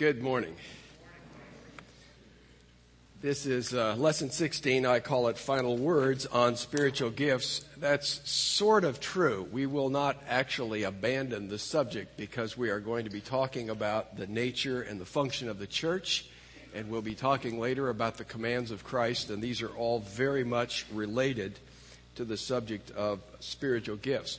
Good morning. This is uh, lesson 16. I call it Final Words on Spiritual Gifts. That's sort of true. We will not actually abandon the subject because we are going to be talking about the nature and the function of the church, and we'll be talking later about the commands of Christ, and these are all very much related to the subject of spiritual gifts.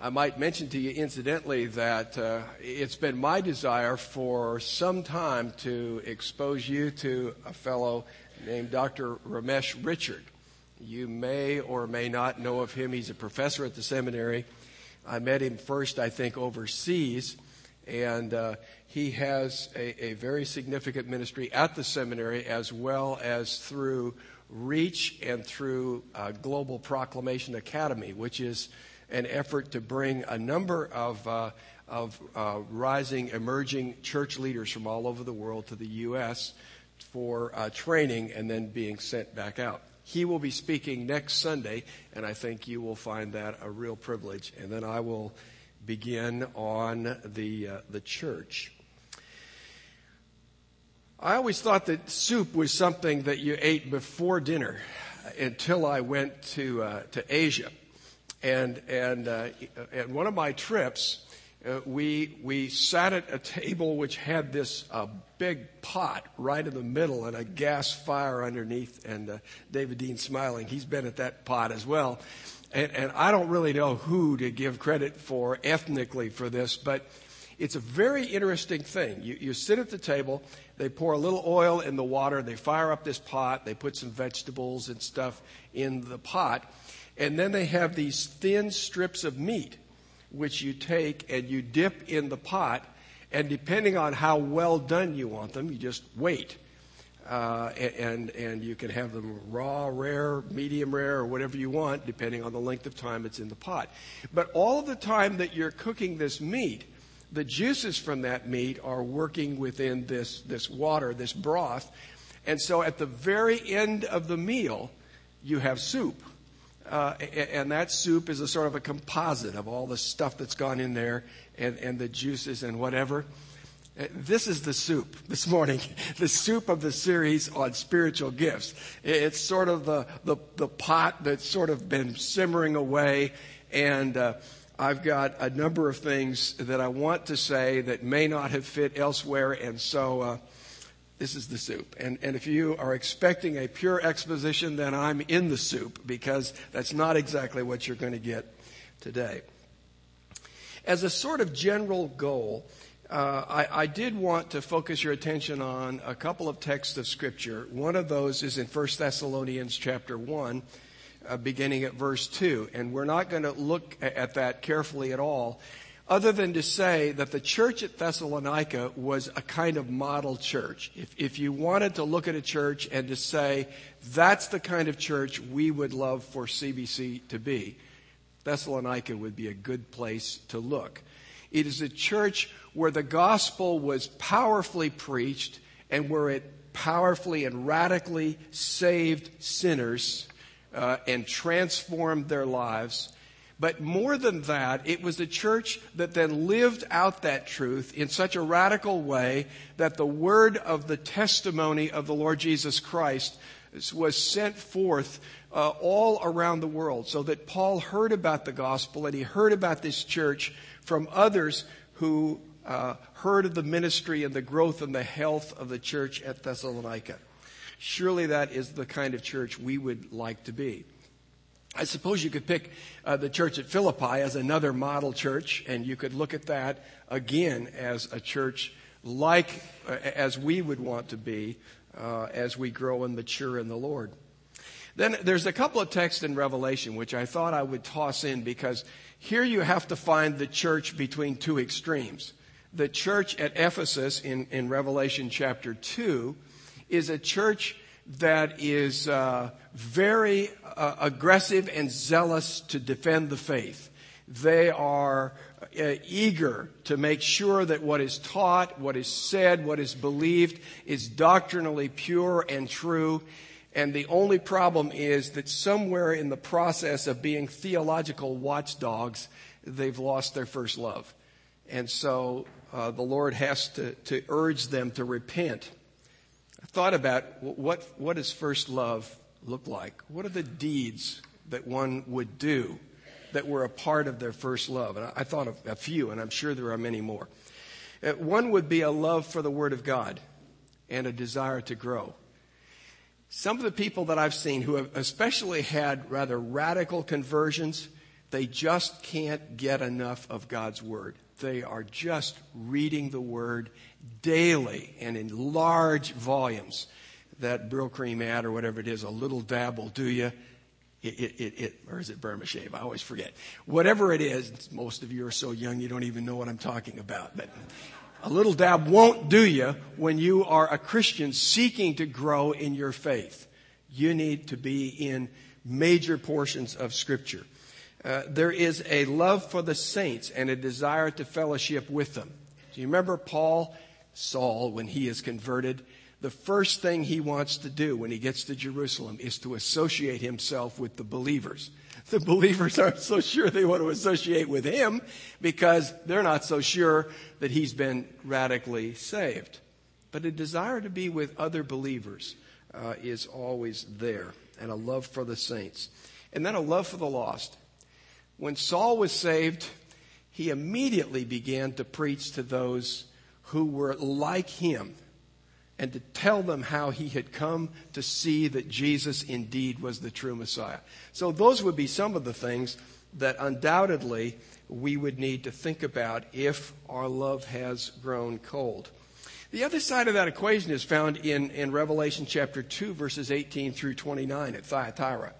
I might mention to you incidentally that uh, it's been my desire for some time to expose you to a fellow named Dr. Ramesh Richard. You may or may not know of him. He's a professor at the seminary. I met him first, I think, overseas, and uh, he has a, a very significant ministry at the seminary as well as through RREACH and through uh, Global Proclamation Academy, which is an effort to bring a number of, uh, of uh, rising, emerging church leaders from all over the world to the U.S. for uh, training and then being sent back out. He will be speaking next Sunday, and I think you will find that a real privilege. And then I will begin on the, uh, the church. I always thought that soup was something that you ate before dinner until I went to, uh, to Asia. And, and, uh, and one of my trips, uh, we, we sat at a table which had this uh, big pot right in the middle and a gas fire underneath. And uh, David Dean smiling, he's been at that pot as well. And, and I don't really know who to give credit for ethnically for this, but it's a very interesting thing. You, you sit at the table, they pour a little oil in the water, they fire up this pot, they put some vegetables and stuff in the pot, and then they have these thin strips of meat, which you take and you dip in the pot. And depending on how well done you want them, you just wait. Uh, and, and you can have them raw, rare, medium rare, or whatever you want, depending on the length of time it's in the pot. But all the time that you're cooking this meat, the juices from that meat are working within this, this water, this broth. And so at the very end of the meal, you have soup. Uh, and that soup is a sort of a composite of all the stuff that's gone in there and, and the juices and whatever. Uh, this is the soup this morning, the soup of the series on spiritual gifts. It's sort of the, the, the pot that's sort of been simmering away, and uh, I've got a number of things that I want to say that may not have fit elsewhere, and so uh, this is the soup. And, and if you are expecting a pure exposition, then I'm in the soup because that's not exactly what you're going to get today. As a sort of general goal, uh, I, I, did want to focus your attention on a couple of texts of Scripture. One of those is in 1 Thessalonians chapter 1, uh, beginning at verse 2. And we're not going to look at that carefully at all other than to say that the church at Thessalonica was a kind of model church. If, if you wanted to look at a church and to say, that's the kind of church we would love for CBC to be, Thessalonica would be a good place to look. It is a church where the gospel was powerfully preached and where it powerfully and radically saved sinners uh, and transformed their lives but more than that, it was a church that then lived out that truth in such a radical way that the word of the testimony of the Lord Jesus Christ was sent forth uh, all around the world so that Paul heard about the gospel and he heard about this church from others who uh, heard of the ministry and the growth and the health of the church at Thessalonica. Surely that is the kind of church we would like to be. I suppose you could pick uh, the church at Philippi as another model church, and you could look at that again as a church like uh, as we would want to be uh, as we grow and mature in the Lord. Then there's a couple of texts in Revelation which I thought I would toss in because here you have to find the church between two extremes. The church at Ephesus in, in Revelation chapter 2 is a church that is uh, very uh, aggressive and zealous to defend the faith. They are uh, eager to make sure that what is taught, what is said, what is believed is doctrinally pure and true. And the only problem is that somewhere in the process of being theological watchdogs, they've lost their first love. And so uh, the Lord has to, to urge them to repent. Thought about what, what does first love look like? What are the deeds that one would do that were a part of their first love? And I, thought of a few, and I'm sure there are many more. Uh, one would be a love for the Word of God and a desire to grow. Some of the people that I've seen who have especially had rather radical conversions, they just can't get enough of God's Word. They are just reading the Word daily and in large volumes. That Brylcreem ad or whatever it is, a little dab will do you. It, it, it, it, or is it Burma Shave? I always forget. Whatever it is, most of you are so young you don't even know what I'm talking about. But a little dab won't do you when you are a Christian seeking to grow in your faith. You need to be in major portions of Scripture. Uh, there is a love for the saints and a desire to fellowship with them. Do you remember Paul, Saul, when he is converted? The first thing he wants to do when he gets to Jerusalem is to associate himself with the believers. The believers aren't so sure they want to associate with him because they're not so sure that he's been radically saved. But a desire to be with other believers uh, is always there, and a love for the saints. And then a love for the lost. When Saul was saved, he immediately began to preach to those who were like him and to tell them how he had come to see that Jesus indeed was the true Messiah. So those would be some of the things that undoubtedly we would need to think about if our love has grown cold. The other side of that equation is found in, in Revelation chapter 2 verses 18 through 29 at Thyatira.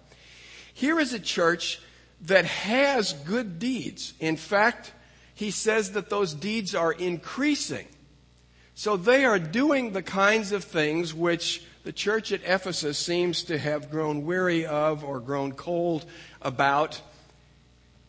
Here is a church that has good deeds. In fact, he says that those deeds are increasing. So they are doing the kinds of things which the church at Ephesus seems to have grown weary of or grown cold about.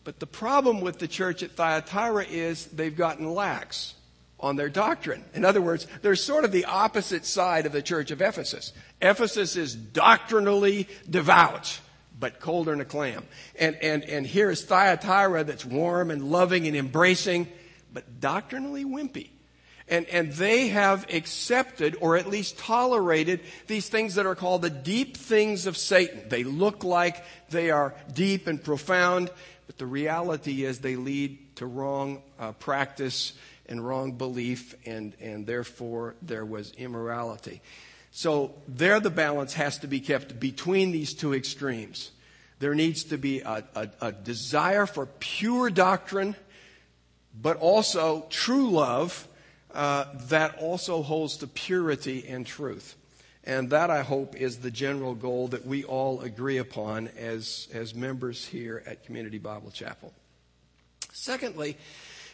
But the problem with the church at Thyatira is they've gotten lax on their doctrine. In other words, they're sort of the opposite side of the church of Ephesus. Ephesus is doctrinally devout but colder than a clam. And, and, and here is Thyatira that's warm and loving and embracing, but doctrinally wimpy. And, and they have accepted or at least tolerated these things that are called the deep things of Satan. They look like they are deep and profound, but the reality is they lead to wrong uh, practice and wrong belief, and, and therefore there was immorality. So there the balance has to be kept between these two extremes. There needs to be a, a, a desire for pure doctrine, but also true love uh, that also holds to purity and truth. And that, I hope, is the general goal that we all agree upon as, as members here at Community Bible Chapel. Secondly,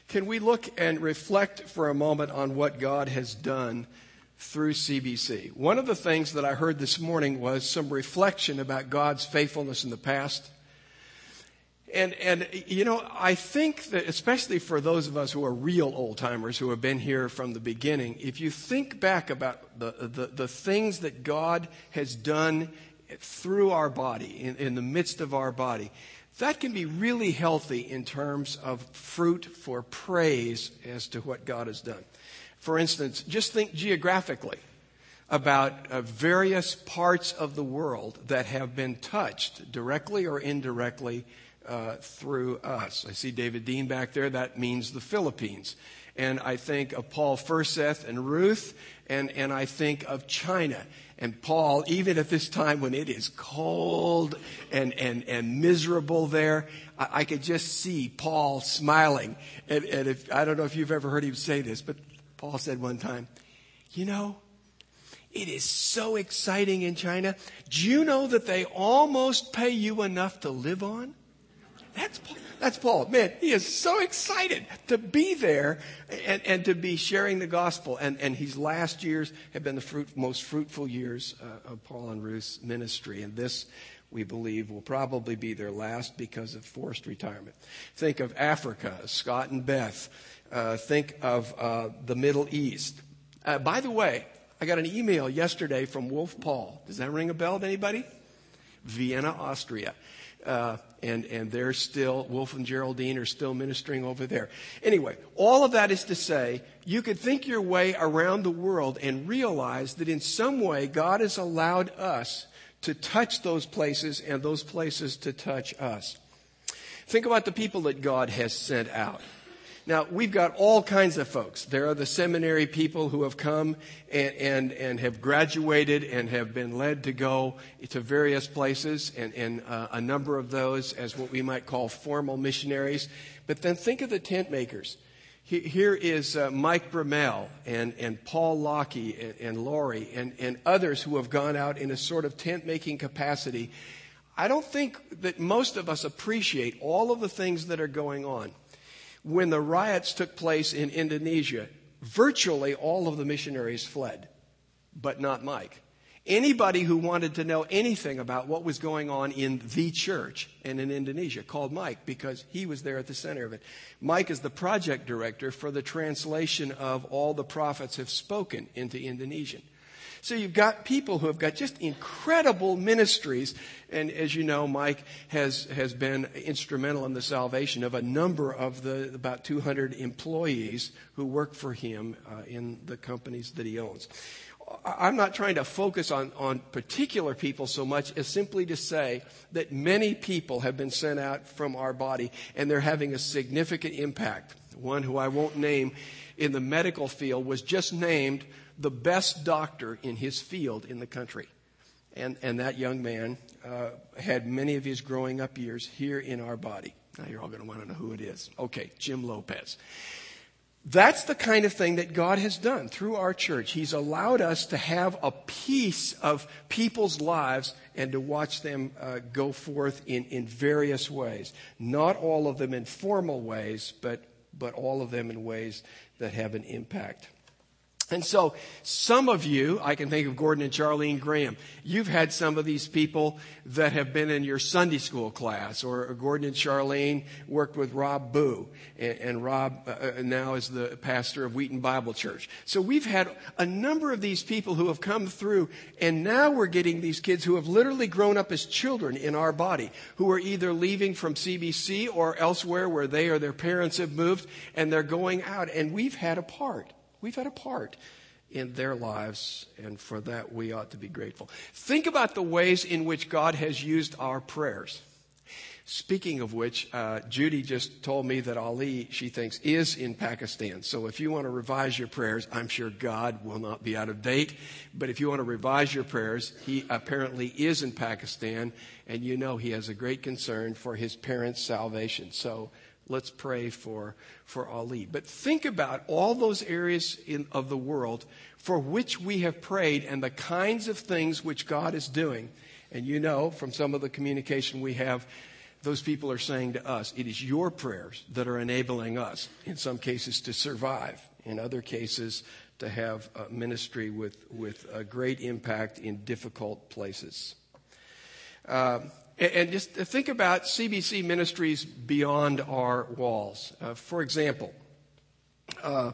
can we look and reflect for a moment on what God has done through CBC. One of the things that I heard this morning was some reflection about God's faithfulness in the past. And, and, you know, I think that especially for those of us who are real old timers who have been here from the beginning, if you think back about the, the, the things that God has done through our body, in, in the midst of our body, that can be really healthy in terms of fruit for praise as to what God has done. For instance, just think geographically about uh, various parts of the world that have been touched directly or indirectly uh, through us. I see David Dean back there. That means the Philippines. And I think of Paul Furseth and Ruth, and, and I think of China. And Paul, even at this time when it is cold and, and, and miserable there, I, I could just see Paul smiling. And, and if, I don't know if you've ever heard him say this, but Paul said one time, you know, it is so exciting in China. Do you know that they almost pay you enough to live on? That's Paul. That's Paul. Man, he is so excited to be there and, and to be sharing the gospel. And, and his last years have been the fruit, most fruitful years uh, of Paul and Ruth's ministry. And this, we believe, will probably be their last because of forced retirement. Think of Africa, Scott and Beth uh, think of uh, the Middle East. Uh, by the way, I got an email yesterday from Wolf Paul. Does that ring a bell to anybody? Vienna, Austria. Uh, and, and they're still, Wolf and Geraldine are still ministering over there. Anyway, all of that is to say, you could think your way around the world and realize that in some way God has allowed us to touch those places and those places to touch us. Think about the people that God has sent out. Now, we've got all kinds of folks. There are the seminary people who have come and, and, and have graduated and have been led to go to various places, and, and uh, a number of those as what we might call formal missionaries. But then think of the tent makers. Here is uh, Mike Bromell and, and Paul Lockie and, and Laurie and, and others who have gone out in a sort of tent making capacity. I don't think that most of us appreciate all of the things that are going on when the riots took place in Indonesia, virtually all of the missionaries fled, but not Mike. Anybody who wanted to know anything about what was going on in the church and in Indonesia called Mike because he was there at the center of it. Mike is the project director for the translation of All the Prophets Have Spoken into Indonesian. So you've got people who have got just incredible ministries. And as you know, Mike has, has been instrumental in the salvation of a number of the about 200 employees who work for him uh, in the companies that he owns. I'm not trying to focus on, on particular people so much as simply to say that many people have been sent out from our body and they're having a significant impact. One who I won't name in the medical field was just named the best doctor in his field in the country. And, and that young man uh, had many of his growing up years here in our body. Now you're all going to want to know who it is. Okay, Jim Lopez. That's the kind of thing that God has done through our church. He's allowed us to have a piece of people's lives and to watch them uh, go forth in, in various ways. Not all of them in formal ways, but, but all of them in ways that have an impact. And so some of you, I can think of Gordon and Charlene Graham, you've had some of these people that have been in your Sunday school class, or Gordon and Charlene worked with Rob Bugh, and, and Rob uh, uh, now is the pastor of Wheaton Bible Church. So we've had a number of these people who have come through, and now we're getting these kids who have literally grown up as children in our body, who are either leaving from CBC or elsewhere where they or their parents have moved, and they're going out, and we've had a part. We've had a part in their lives, and for that we ought to be grateful. Think about the ways in which God has used our prayers. Speaking of which, uh, Judy just told me that Ali, she thinks, is in Pakistan. So if you want to revise your prayers, I'm sure God will not be out of date. But if you want to revise your prayers, he apparently is in Pakistan, and you know he has a great concern for his parents' salvation. So Let's pray for, for Ali. But think about all those areas in, of the world for which we have prayed and the kinds of things which God is doing. And you know from some of the communication we have, those people are saying to us, it is your prayers that are enabling us, in some cases, to survive, in other cases, to have ministry with, with a great impact in difficult places. Uh, and just think about CBC ministries beyond our walls. Uh, for example, uh,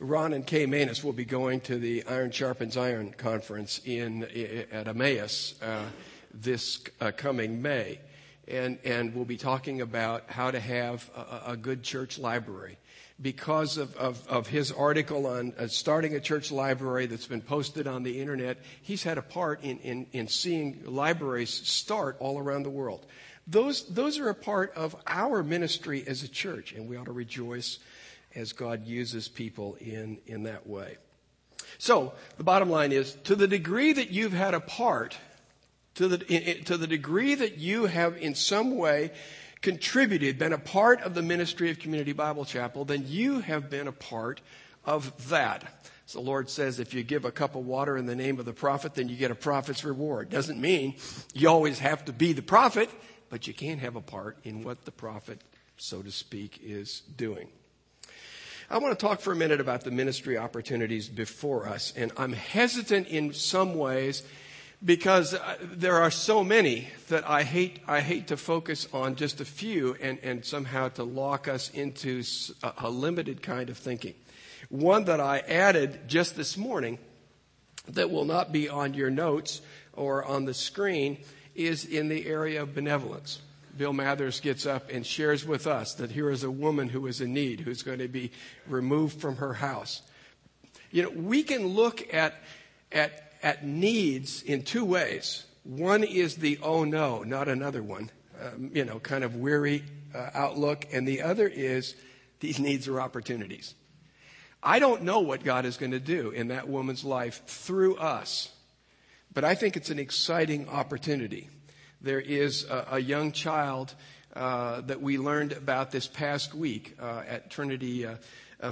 Ron and Kay Manus will be going to the Iron Sharpens Iron conference in, at Emmaus uh, this uh, coming May. And, and we'll be talking about how to have a, a good church library because of, of, of, his article on uh, starting a church library that's been posted on the internet. He's had a part in, in, in seeing libraries start all around the world. Those, those are a part of our ministry as a church, and we ought to rejoice as God uses people in, in that way. So, the bottom line is to the degree that you've had a part, to the, to the degree that you have in some way contributed, been a part of the ministry of Community Bible Chapel, then you have been a part of that. So the Lord says if you give a cup of water in the name of the prophet, then you get a prophet's reward. Doesn't mean you always have to be the prophet, but you can have a part in what the prophet, so to speak, is doing. I want to talk for a minute about the ministry opportunities before us, and I'm hesitant in some ways because uh, there are so many that I hate, I hate to focus on just a few and, and somehow to lock us into a, a limited kind of thinking. One that I added just this morning that will not be on your notes or on the screen is in the area of benevolence. Bill Mathers gets up and shares with us that here is a woman who is in need, who's going to be removed from her house. You know, we can look at, at, at needs in two ways. One is the oh no, not another one, um, you know, kind of weary uh, outlook. And the other is these needs are opportunities. I don't know what God is going to do in that woman's life through us, but I think it's an exciting opportunity. There is a, a young child uh, that we learned about this past week uh, at Trinity uh,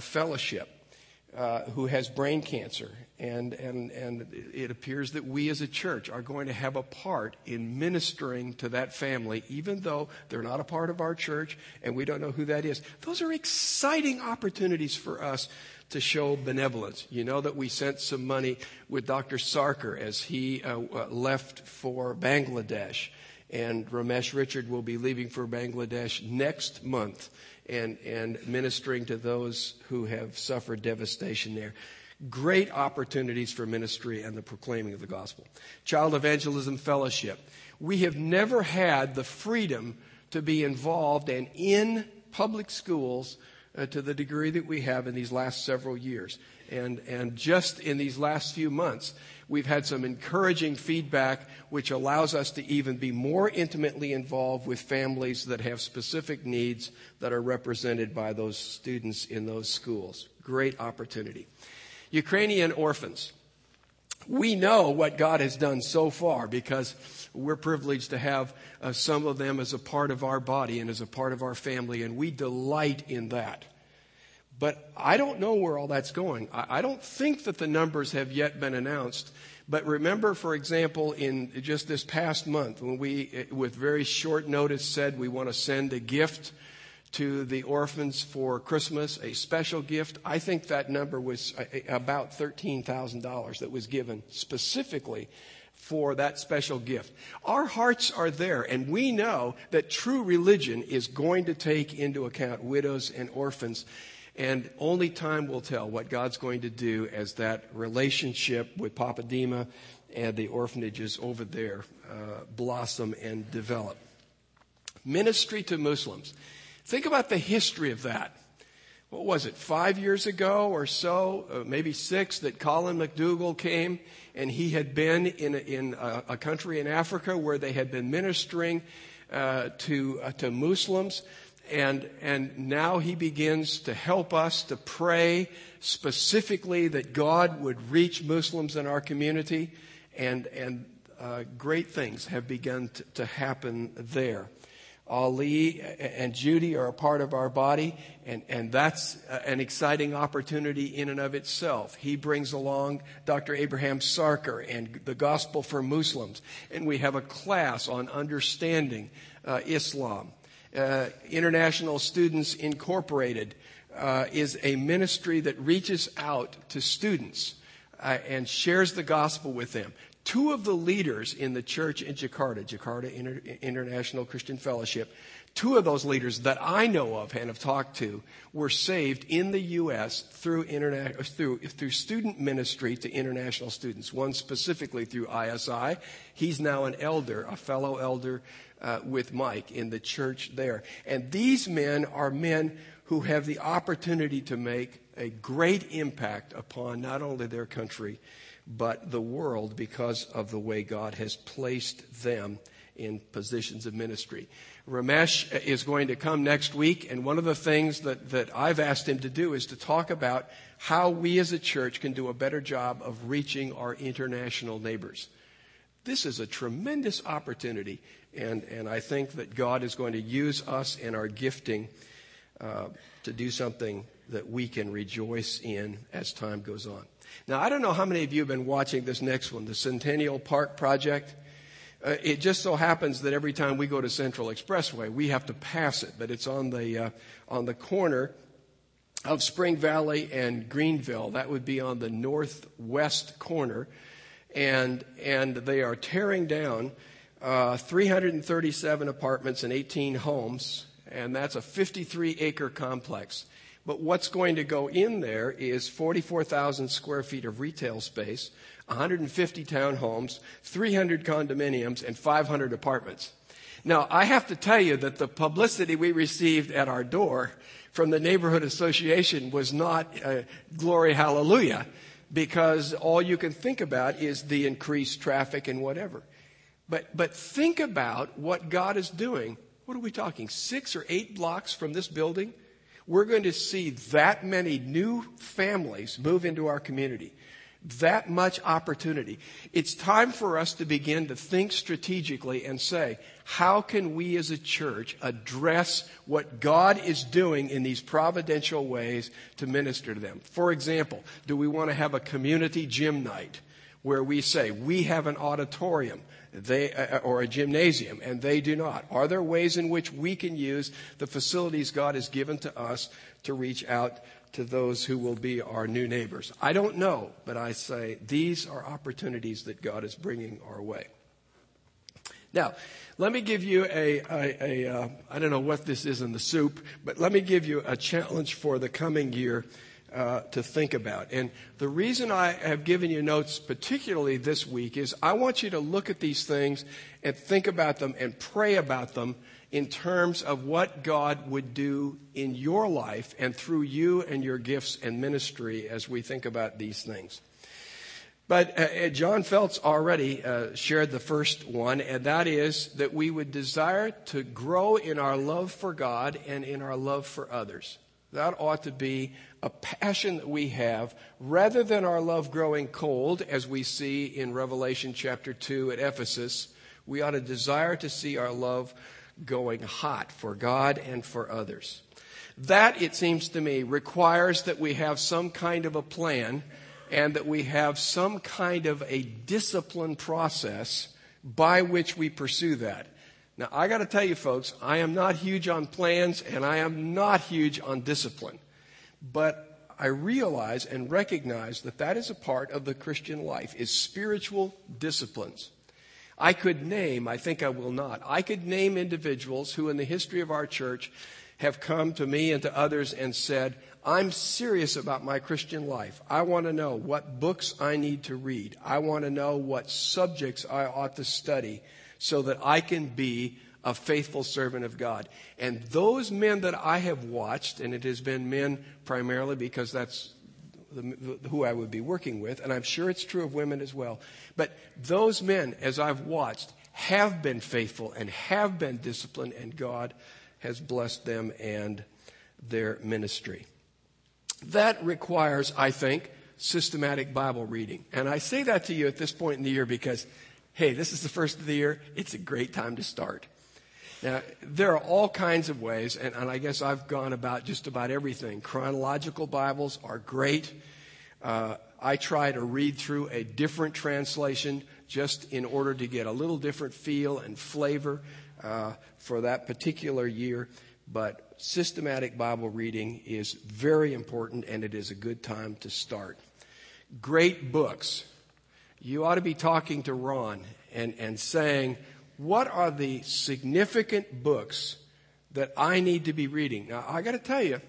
Fellowship uh, who has brain cancer. And, and, and it appears that we as a church are going to have a part in ministering to that family, even though they're not a part of our church and we don't know who that is. Those are exciting opportunities for us to show benevolence. You know that we sent some money with Dr. Sarkar as he uh, uh, left for Bangladesh. And Ramesh Richard will be leaving for Bangladesh next month and, and ministering to those who have suffered devastation there. Great opportunities for ministry and the proclaiming of the gospel. Child Evangelism Fellowship. We have never had the freedom to be involved and in public schools uh, to the degree that we have in these last several years. And, and just in these last few months, we've had some encouraging feedback which allows us to even be more intimately involved with families that have specific needs that are represented by those students in those schools. Great opportunity. Ukrainian orphans. We know what God has done so far because we're privileged to have uh, some of them as a part of our body and as a part of our family, and we delight in that. But I don't know where all that's going. I, I don't think that the numbers have yet been announced. But remember, for example, in just this past month, when we, with very short notice, said we want to send a gift to the orphans for Christmas, a special gift. I think that number was uh, about $13,000 that was given specifically for that special gift. Our hearts are there, and we know that true religion is going to take into account widows and orphans. And only time will tell what God's going to do as that relationship with Papa Dima and the orphanages over there uh, blossom and develop. Ministry to Muslims. Think about the history of that. What was it, five years ago or so, uh, maybe six, that Colin McDougall came and he had been in a, in a, a country in Africa where they had been ministering uh, to, uh, to Muslims. And, and now he begins to help us to pray specifically that God would reach Muslims in our community. And, and uh, great things have begun to, to happen there. Ali and Judy are a part of our body, and, and that's an exciting opportunity in and of itself. He brings along Dr. Abraham Sarkar and the Gospel for Muslims, and we have a class on understanding uh, Islam. Uh, International Students Incorporated uh, is a ministry that reaches out to students uh, and shares the gospel with them. Two of the leaders in the church in Jakarta, Jakarta Inter- International Christian Fellowship, two of those leaders that I know of and have talked to were saved in the U.S. through, through, through student ministry to international students. One specifically through ISI. He's now an elder, a fellow elder uh, with Mike in the church there. And these men are men who have the opportunity to make a great impact upon not only their country, but the world because of the way God has placed them in positions of ministry. Ramesh is going to come next week, and one of the things that, that I've asked him to do is to talk about how we as a church can do a better job of reaching our international neighbors. This is a tremendous opportunity, and, and I think that God is going to use us and our gifting uh, to do something that we can rejoice in as time goes on. Now, I don't know how many of you have been watching this next one, the Centennial Park Project. Uh, it just so happens that every time we go to Central Expressway, we have to pass it, but it's on the, uh, on the corner of Spring Valley and Greenville. That would be on the northwest corner. And, and they are tearing down uh, 337 apartments and 18 homes, and that's a 53 acre complex. But what's going to go in there is 44,000 square feet of retail space, 150 townhomes, 300 condominiums, and 500 apartments. Now, I have to tell you that the publicity we received at our door from the neighborhood association was not uh, glory hallelujah because all you can think about is the increased traffic and whatever. But, but think about what God is doing. What are we talking? Six or eight blocks from this building? We're going to see that many new families move into our community that much opportunity. It's time for us to begin to think strategically and say, how can we as a church address what God is doing in these providential ways to minister to them? For example, do we want to have a community gym night where we say, we have an auditorium they, uh, or a gymnasium and they do not? Are there ways in which we can use the facilities God has given to us to reach out to those who will be our new neighbors? I don't know, but I say these are opportunities that God is bringing our way. Now, let me give you a, a, a uh, I don't know what this is in the soup, but let me give you a challenge for the coming year uh, to think about. And the reason I have given you notes, particularly this week, is I want you to look at these things and think about them and pray about them in terms of what God would do in your life and through you and your gifts and ministry as we think about these things. But uh, uh, John Feltz already uh, shared the first one, and that is that we would desire to grow in our love for God and in our love for others. That ought to be a passion that we have rather than our love growing cold, as we see in Revelation chapter 2 at Ephesus. We ought to desire to see our love going hot for God and for others. That, it seems to me, requires that we have some kind of a plan and that we have some kind of a discipline process by which we pursue that. Now, I got to tell you, folks, I am not huge on plans and I am not huge on discipline. But I realize and recognize that that is a part of the Christian life, is spiritual disciplines. I could name, I think I will not, I could name individuals who in the history of our church have come to me and to others and said, I'm serious about my Christian life. I want to know what books I need to read. I want to know what subjects I ought to study so that I can be a faithful servant of God. And those men that I have watched, and it has been men primarily because that's the, who I would be working with, and I'm sure it's true of women as well. But those men, as I've watched, have been faithful and have been disciplined, and God has blessed them and their ministry. That requires, I think, systematic Bible reading. And I say that to you at this point in the year because, hey, this is the first of the year. It's a great time to start. Now, there are all kinds of ways, and, and I guess I've gone about just about everything. Chronological Bibles are great. Uh, I try to read through a different translation just in order to get a little different feel and flavor uh, for that particular year. But systematic Bible reading is very important, and it is a good time to start. Great books. You ought to be talking to Ron and, and saying, what are the significant books that I need to be reading? Now, I got to tell you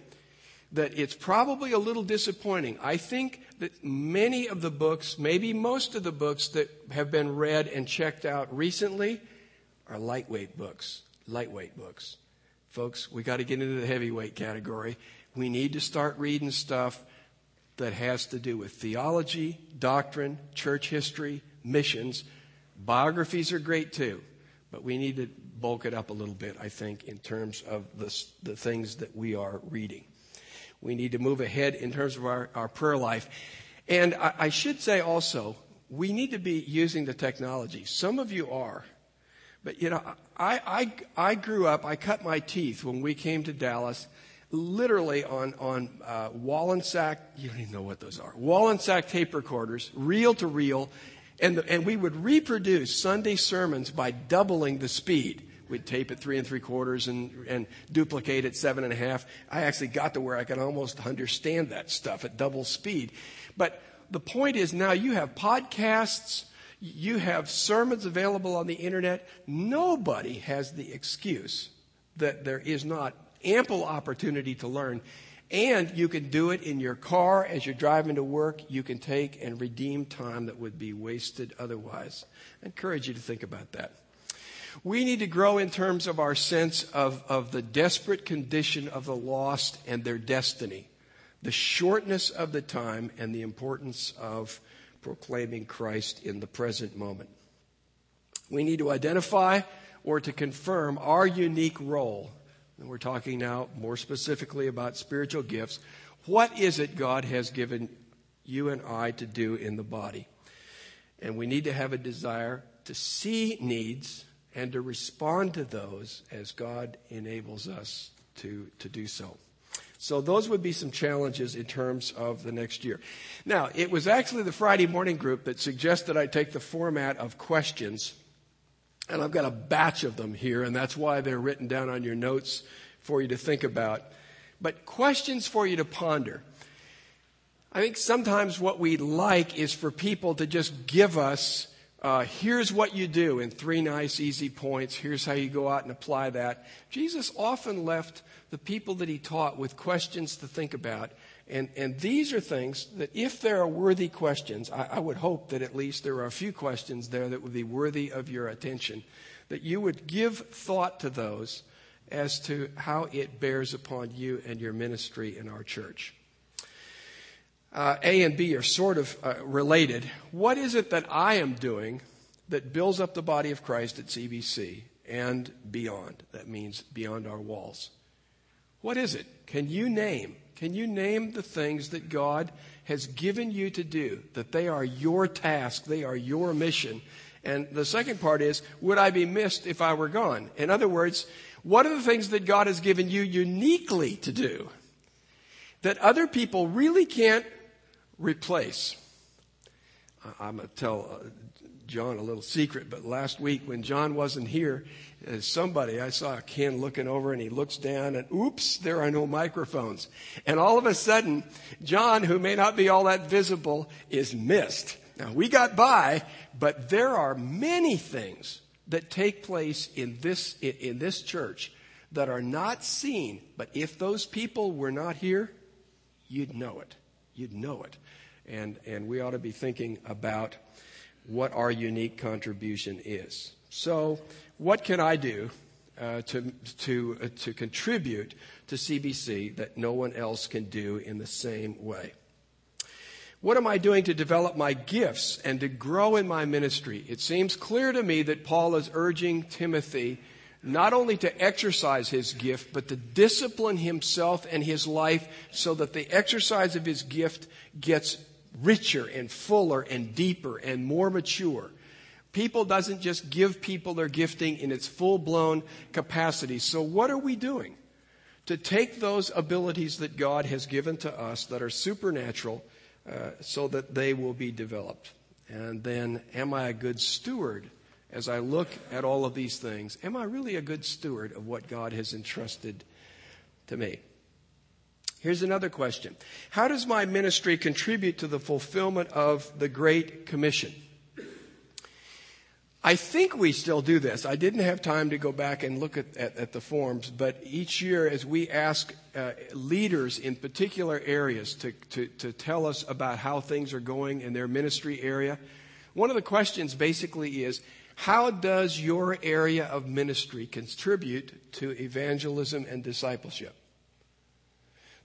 that it's probably a little disappointing. I think that many of the books, maybe most of the books that have been read and checked out recently are lightweight books. Lightweight books. Folks, we got to get into the heavyweight category. We need to start reading stuff that has to do with theology, doctrine, church history, missions. Biographies are great too. But we need to bulk it up a little bit, I think, in terms of the, the things that we are reading. We need to move ahead in terms of our, our prayer life. And I, I should say also, we need to be using the technology. Some of you are. But you know, I, I, I grew up, I cut my teeth when we came to Dallas, literally on, on uh, Wollensak, you don't even know what those are, Wollensak tape recorders, reel to reel, and, the, and we would reproduce Sunday sermons by doubling the speed. We'd tape it three and three quarters and, and duplicate it seven and a half. I actually got to where I could almost understand that stuff at double speed. But the point is now you have podcasts, you have sermons available on the internet. Nobody has the excuse that there is not ample opportunity to learn. And you can do it in your car as you're driving to work. You can take and redeem time that would be wasted otherwise. I encourage you to think about that. We need to grow in terms of our sense of, of the desperate condition of the lost and their destiny, the shortness of the time, and the importance of proclaiming Christ in the present moment. We need to identify or to confirm our unique role. And we're talking now more specifically about spiritual gifts. What is it God has given you and I to do in the body? And we need to have a desire to see needs and to respond to those as God enables us to, to do so. So those would be some challenges in terms of the next year. Now, it was actually the Friday morning group that suggested I take the format of questions. And I've got a batch of them here, and that's why they're written down on your notes for you to think about. But questions for you to ponder. I think sometimes what we like is for people to just give us uh, here's what you do in three nice, easy points. Here's how you go out and apply that. Jesus often left the people that he taught with questions to think about. And, and these are things that, if there are worthy questions, I, I would hope that at least there are a few questions there that would be worthy of your attention, that you would give thought to those as to how it bears upon you and your ministry in our church uh, A and B are sort of uh, related. What is it that I am doing that builds up the body of Christ at CBC and beyond? That means beyond our walls. What is it? Can you name? Can you name the things that God has given you to do? That they are your task, they are your mission. And the second part is, would I be missed if I were gone? In other words, what are the things that God has given you uniquely to do that other people really can't replace. I'm going to tell uh, John a little secret, but last week when John wasn't here, uh, somebody, I saw Ken looking over and he looks down and oops, there are no microphones. And all of a sudden, John, who may not be all that visible, is missed. Now we got by, but there are many things that take place in this, in this church that are not seen. But if those people were not here, you'd know it. You'd know it. And, and we ought to be thinking about what our unique contribution is. So, what can I do uh, to, to, uh, to contribute to CBC that no one else can do in the same way? What am I doing to develop my gifts and to grow in my ministry? It seems clear to me that Paul is urging Timothy not only to exercise his gift, but to discipline himself and his life so that the exercise of his gift gets richer and fuller and deeper and more mature. People doesn't just give people their gifting in its full blown capacity. So what are we doing to take those abilities that God has given to us that are supernatural uh, so that they will be developed? And then, am I a good steward as I look at all of these things? Am I really a good steward of what God has entrusted to me? Here's another question How does my ministry contribute to the fulfillment of the Great Commission? I think we still do this. I didn't have time to go back and look at, at, at the forms, but each year as we ask uh, leaders in particular areas to, to, to tell us about how things are going in their ministry area, one of the questions basically is how does your area of ministry contribute to evangelism and discipleship?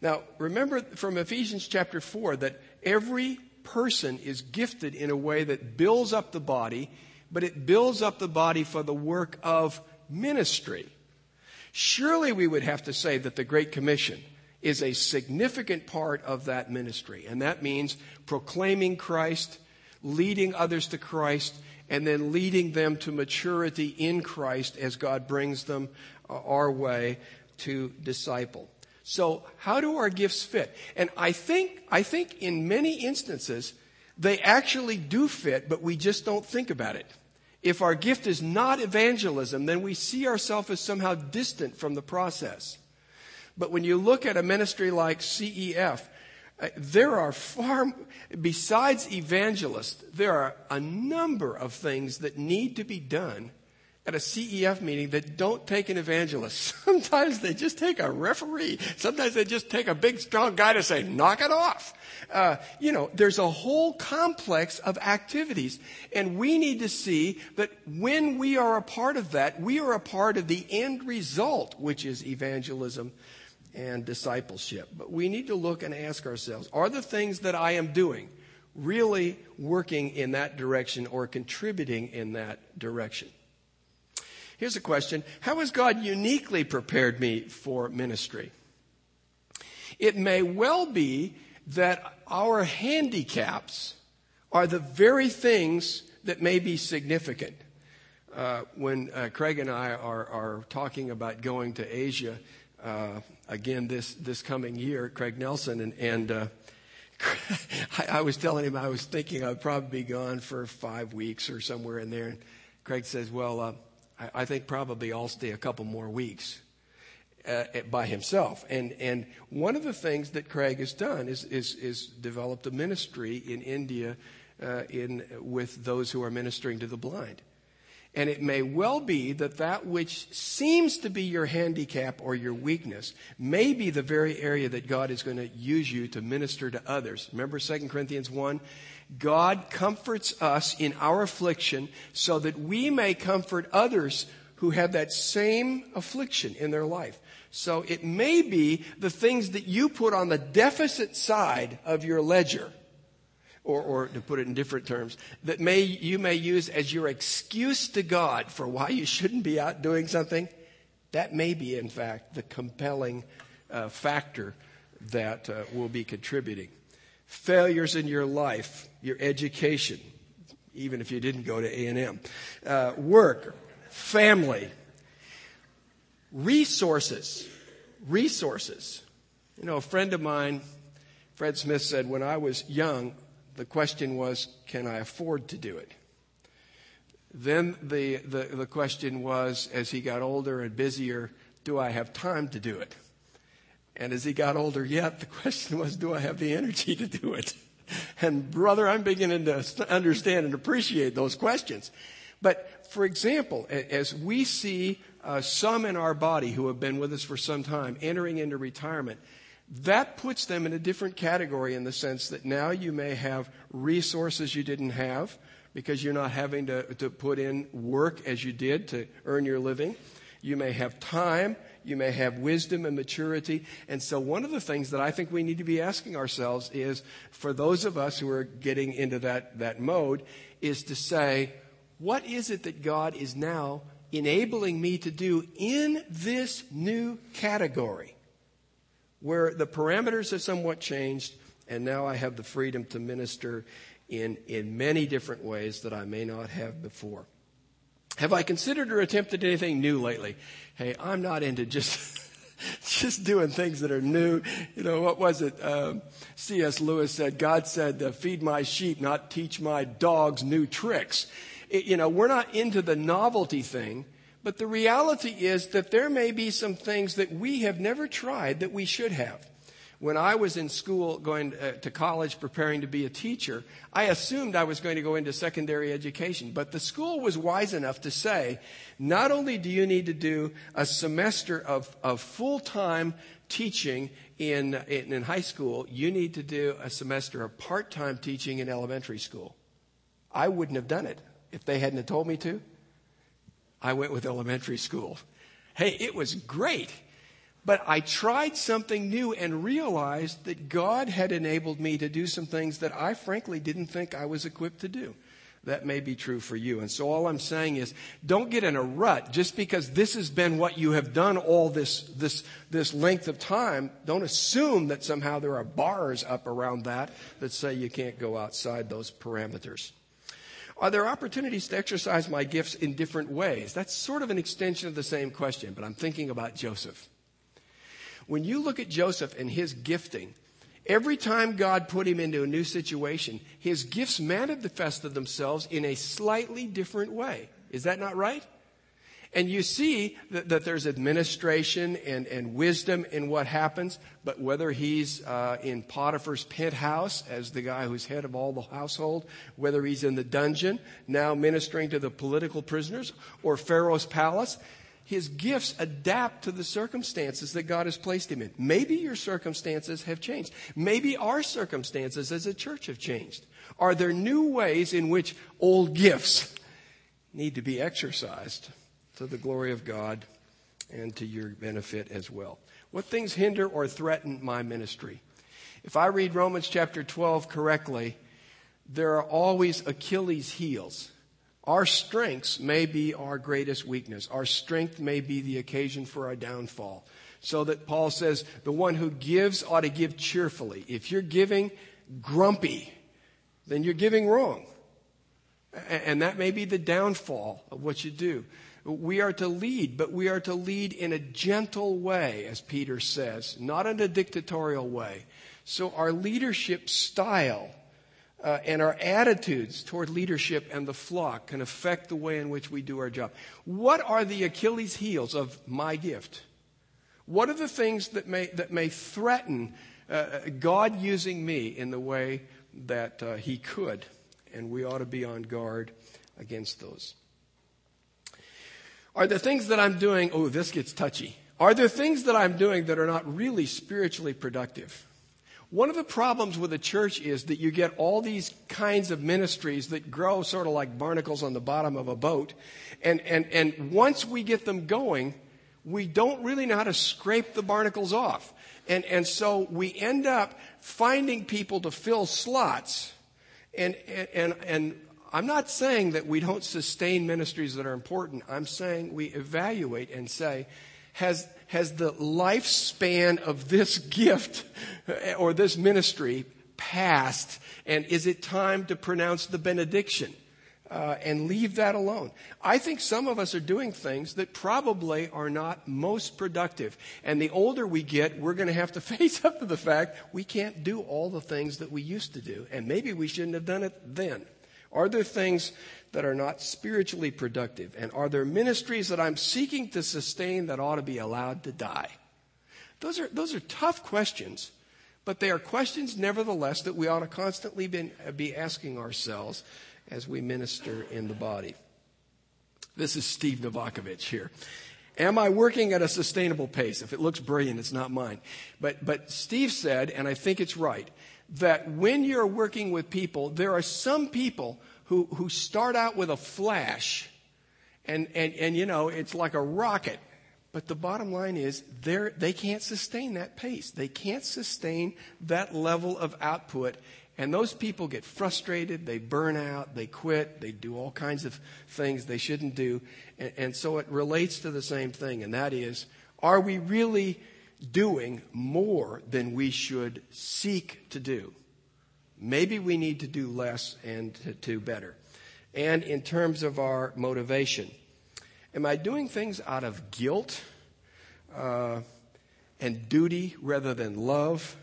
Now, remember from Ephesians chapter 4 that every person is gifted in a way that builds up the body, but it builds up the body for the work of ministry. Surely we would have to say that the Great Commission is a significant part of that ministry, and that means proclaiming Christ, leading others to Christ, and then leading them to maturity in Christ as God brings them uh, our way to disciple. So how do our gifts fit? And I think, I think in many instances, they actually do fit, but we just don't think about it. If our gift is not evangelism, then we see ourselves as somehow distant from the process. But when you look at a ministry like CEF, uh, there are far, besides evangelists, there are a number of things that need to be done at a CEF meeting that don't take an evangelist. Sometimes they just take a referee. Sometimes they just take a big strong guy to say, knock it off. Uh, you know, there's a whole complex of activities. And we need to see that when we are a part of that, we are a part of the end result, which is evangelism and discipleship. But we need to look and ask ourselves, are the things that I am doing really working in that direction or contributing in that direction? Here's a question. How has God uniquely prepared me for ministry? It may well be that our handicaps are the very things that may be significant. Uh, when uh, Craig and I are, are, talking about going to Asia uh, again this, this coming year, Craig Nelson, and, and uh, I, I, was telling him I was thinking I'd probably be gone for five weeks or somewhere in there. And Craig says, Well, uh, I, I think probably I'll stay a couple more weeks. Uh, by himself. And, and one of the things that Craig has done is, is, is developed a ministry in India uh, in, with those who are ministering to the blind. And it may well be that that which seems to be your handicap or your weakness may be the very area that God is going to use you to minister to others. Remember 2 Corinthians 1? God comforts us in our affliction so that we may comfort others who have that same affliction in their life. So it may be the things that you put on the deficit side of your ledger, or, or to put it in different terms, that may, you may use as your excuse to God for why you shouldn't be out doing something. That may be, in fact, the compelling uh, factor that uh, will be contributing failures in your life, your education, even if you didn't go to A&M, uh, work, family, resources, resources. You know, a friend of mine, Fred Smith said, when I was young, the question was, can I afford to do it? Then the, the, the question was, as he got older and busier, do I have time to do it? And as he got older yet, the question was, do I have the energy to do it? And brother, I'm beginning to understand and appreciate those questions. But for example, as we see uh, some in our body who have been with us for some time entering into retirement, that puts them in a different category in the sense that now you may have resources you didn't have because you're not having to, to put in work as you did to earn your living. You may have time you may have wisdom and maturity. And so, one of the things that I think we need to be asking ourselves is for those of us who are getting into that, that mode, is to say, what is it that God is now enabling me to do in this new category where the parameters have somewhat changed and now I have the freedom to minister in, in many different ways that I may not have before? Have I considered or attempted anything new lately? Hey, I'm not into just just doing things that are new. You know, what was it? Um, C.S. Lewis said, God said, feed my sheep, not teach my dogs new tricks. It, you know, we're not into the novelty thing, but the reality is that there may be some things that we have never tried that we should have. When I was in school, going uh, to college, preparing to be a teacher, I assumed I was going to go into secondary education. But the school was wise enough to say, not only do you need to do a semester of, of full time teaching in, in, in high school, you need to do a semester of part time teaching in elementary school. I wouldn't have done it if they hadn't told me to. I went with elementary school. Hey, it was great. But I tried something new and realized that God had enabled me to do some things that I frankly didn't think I was equipped to do. That may be true for you. And so all I'm saying is don't get in a rut just because this has been what you have done all this, this, this length of time. Don't assume that somehow there are bars up around that that say you can't go outside those parameters. Are there opportunities to exercise my gifts in different ways? That's sort of an extension of the same question, but I'm thinking about Joseph. When you look at Joseph and his gifting, every time God put him into a new situation, his gifts manifested themselves in a slightly different way. Is that not right? And you see that, that, there's administration and, and wisdom in what happens, but whether he's uh, in Potiphar's penthouse as the guy who's head of all the household, whether he's in the dungeon now ministering to the political prisoners, or Pharaoh's palace, his gifts adapt to the circumstances that God has placed him in. Maybe your circumstances have changed. Maybe our circumstances as a church have changed. Are there new ways in which old gifts need to be exercised to the glory of God and to your benefit as well? What things hinder or threaten my ministry? If I read Romans chapter 12 correctly, there are always Achilles' heels our strengths may be our greatest weakness. Our strength may be the occasion for our downfall. So that Paul says the one who gives ought to give cheerfully. If you're giving grumpy, then you're giving wrong. And that may be the downfall of what you do. We are to lead, but we are to lead in a gentle way, as Peter says, not in a dictatorial way. So our leadership style uh, and our attitudes toward leadership and the flock can affect the way in which we do our job. What are the Achilles heels of my gift? What are the things that may, that may threaten uh, God using me in the way that uh, He could? And we ought to be on guard against those. Are there things that I'm doing? Oh, this gets touchy. Are there things that I'm doing that are not really spiritually productive? One of the problems with the church is that you get all these kinds of ministries that grow sort of like barnacles on the bottom of a boat. And, and, and once we get them going, we don't really know how to scrape the barnacles off. And, and so we end up finding people to fill slots. And, and, and I'm not saying that we don't sustain ministries that are important. I'm saying we evaluate and say, has, has the lifespan of this gift or this ministry passed? And is it time to pronounce the benediction? Uh, and leave that alone. I think some of us are doing things that probably are not most productive. And the older we get, we're going to have to face up to the fact we can't do all the things that we used to do. And maybe we shouldn't have done it then. Are there things that are not spiritually productive? And are there ministries that I'm seeking to sustain that ought to be allowed to die? Those are, those are tough questions, but they are questions, nevertheless, that we ought to constantly be, be asking ourselves as we minister in the body. This is Steve Novakovich here. Am I working at a sustainable pace? If it looks brilliant, it's not mine. But, but Steve said, and I think it's right, that when you're working with people, there are some people who, who start out with a flash and, and, and, you know, it's like a rocket. But the bottom line is they're, they can't sustain that pace. They can't sustain that level of output. And those people get frustrated, they burn out, they quit, they do all kinds of things they shouldn't do. And, and so it relates to the same thing, and that is, are we really doing more than we should seek to do? Maybe we need to do less and to do better. And in terms of our motivation, am I doing things out of guilt uh, and duty rather than love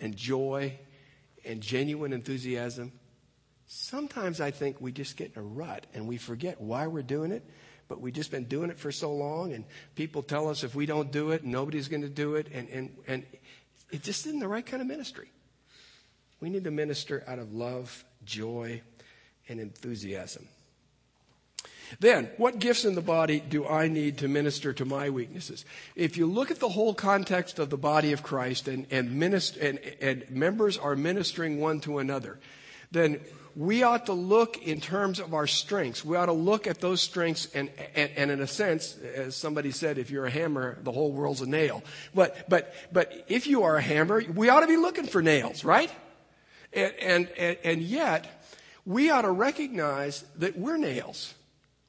and joy and genuine enthusiasm? Sometimes I think we just get in a rut and we forget why we're doing it, but we've just been doing it for so long, and people tell us if we don't do it, nobody's going to do it, and, and, and it just isn't the right kind of ministry. We need to minister out of love, joy, and enthusiasm. Then, what gifts in the body do I need to minister to my weaknesses? If you look at the whole context of the body of Christ and, and, and, and members are ministering one to another, then we ought to look in terms of our strengths. We ought to look at those strengths and, and, and, in a sense, as somebody said, if you're a hammer, the whole world's a nail. But, but, but if you are a hammer, we ought to be looking for nails, right? And, and, and, yet, we ought to recognize that we're nails.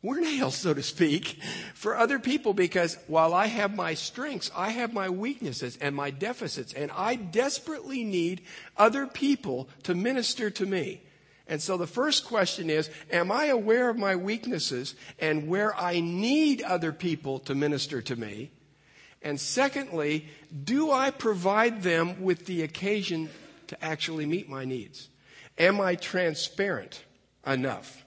We're nails, so to speak, for other people because while I have my strengths, I have my weaknesses and my deficits, and I desperately need other people to minister to me. And so the first question is, am I aware of my weaknesses and where I need other people to minister to me? And secondly, do I provide them with the occasion to actually meet my needs? Am I transparent enough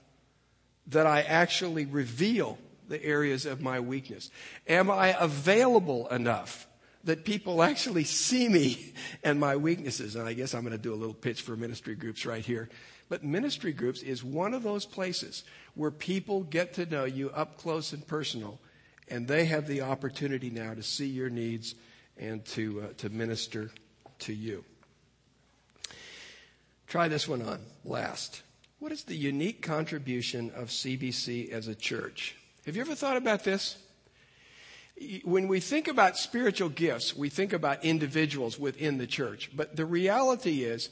that I actually reveal the areas of my weakness? Am I available enough that people actually see me and my weaknesses? And I guess I'm going to do a little pitch for ministry groups right here. But ministry groups is one of those places where people get to know you up close and personal, and they have the opportunity now to see your needs and to, uh, to minister to you. Try this one on last. What is the unique contribution of CBC as a church? Have you ever thought about this? When we think about spiritual gifts, we think about individuals within the church. But the reality is,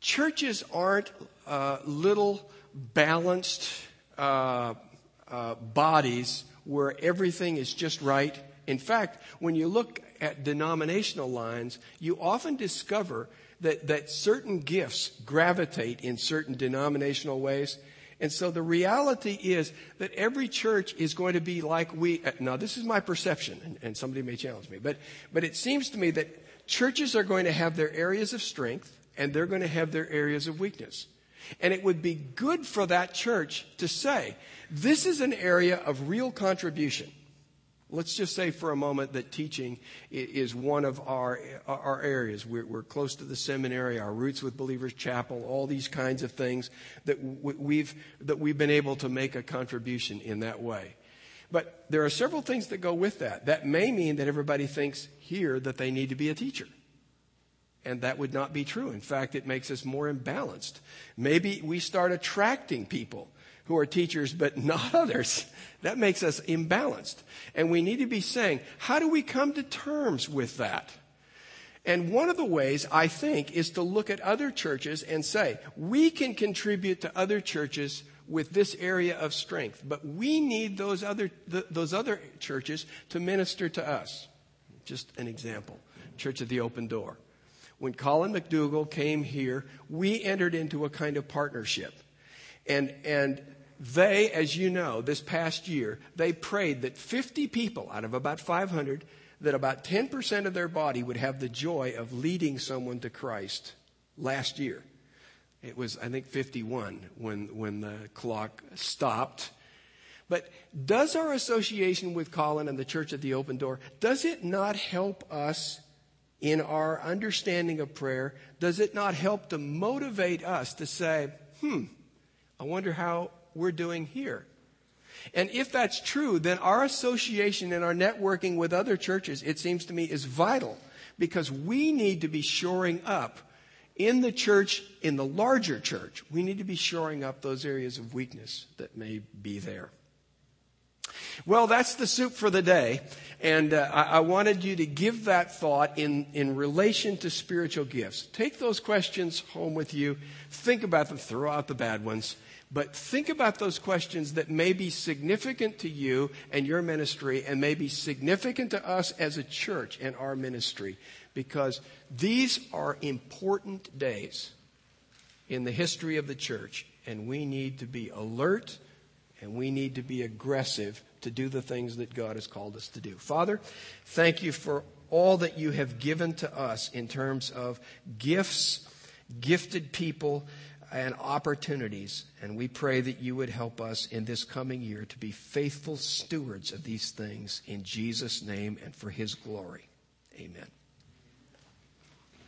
churches aren't uh, little balanced uh, uh, bodies where everything is just right. In fact, when you look at denominational lines, you often discover that, that certain gifts gravitate in certain denominational ways. And so the reality is that every church is going to be like we, uh, now this is my perception, and, and somebody may challenge me, but, but it seems to me that churches are going to have their areas of strength and they're going to have their areas of weakness. And it would be good for that church to say, this is an area of real contribution. Let's just say for a moment that teaching is one of our, our areas. We're, we're, close to the seminary, our roots with Believers Chapel, all these kinds of things that we've, that we've been able to make a contribution in that way. But there are several things that go with that. That may mean that everybody thinks here that they need to be a teacher. And that would not be true. In fact, it makes us more imbalanced. Maybe we start attracting people who are teachers, but not others. That makes us imbalanced. And we need to be saying, how do we come to terms with that? And one of the ways, I think, is to look at other churches and say, we can contribute to other churches with this area of strength, but we need those other, those other churches to minister to us. Just an example. Church of the Open Door. When Colin McDougall came here, we entered into a kind of partnership. And, and they, as you know, this past year, they prayed that 50 people out of about 500, that about 10% of their body would have the joy of leading someone to Christ last year. It was, I think, 51 when, when the clock stopped. But does our association with Colin and the Church at the Open Door, does it not help us in our understanding of prayer? Does it not help to motivate us to say, hmm, I wonder how we're doing here? And if that's true, then our association and our networking with other churches, it seems to me, is vital because we need to be shoring up in the church, in the larger church, we need to be shoring up those areas of weakness that may be there. Well, that's the soup for the day. And uh, I, I wanted you to give that thought in, in relation to spiritual gifts. Take those questions home with you. Think about them. Throw out the bad ones. But think about those questions that may be significant to you and your ministry and may be significant to us as a church and our ministry because these are important days in the history of the church and we need to be alert and we need to be aggressive to do the things that God has called us to do. Father, thank you for all that you have given to us in terms of gifts, gifted people, and opportunities. And we pray that you would help us in this coming year to be faithful stewards of these things in Jesus' name and for his glory. Amen.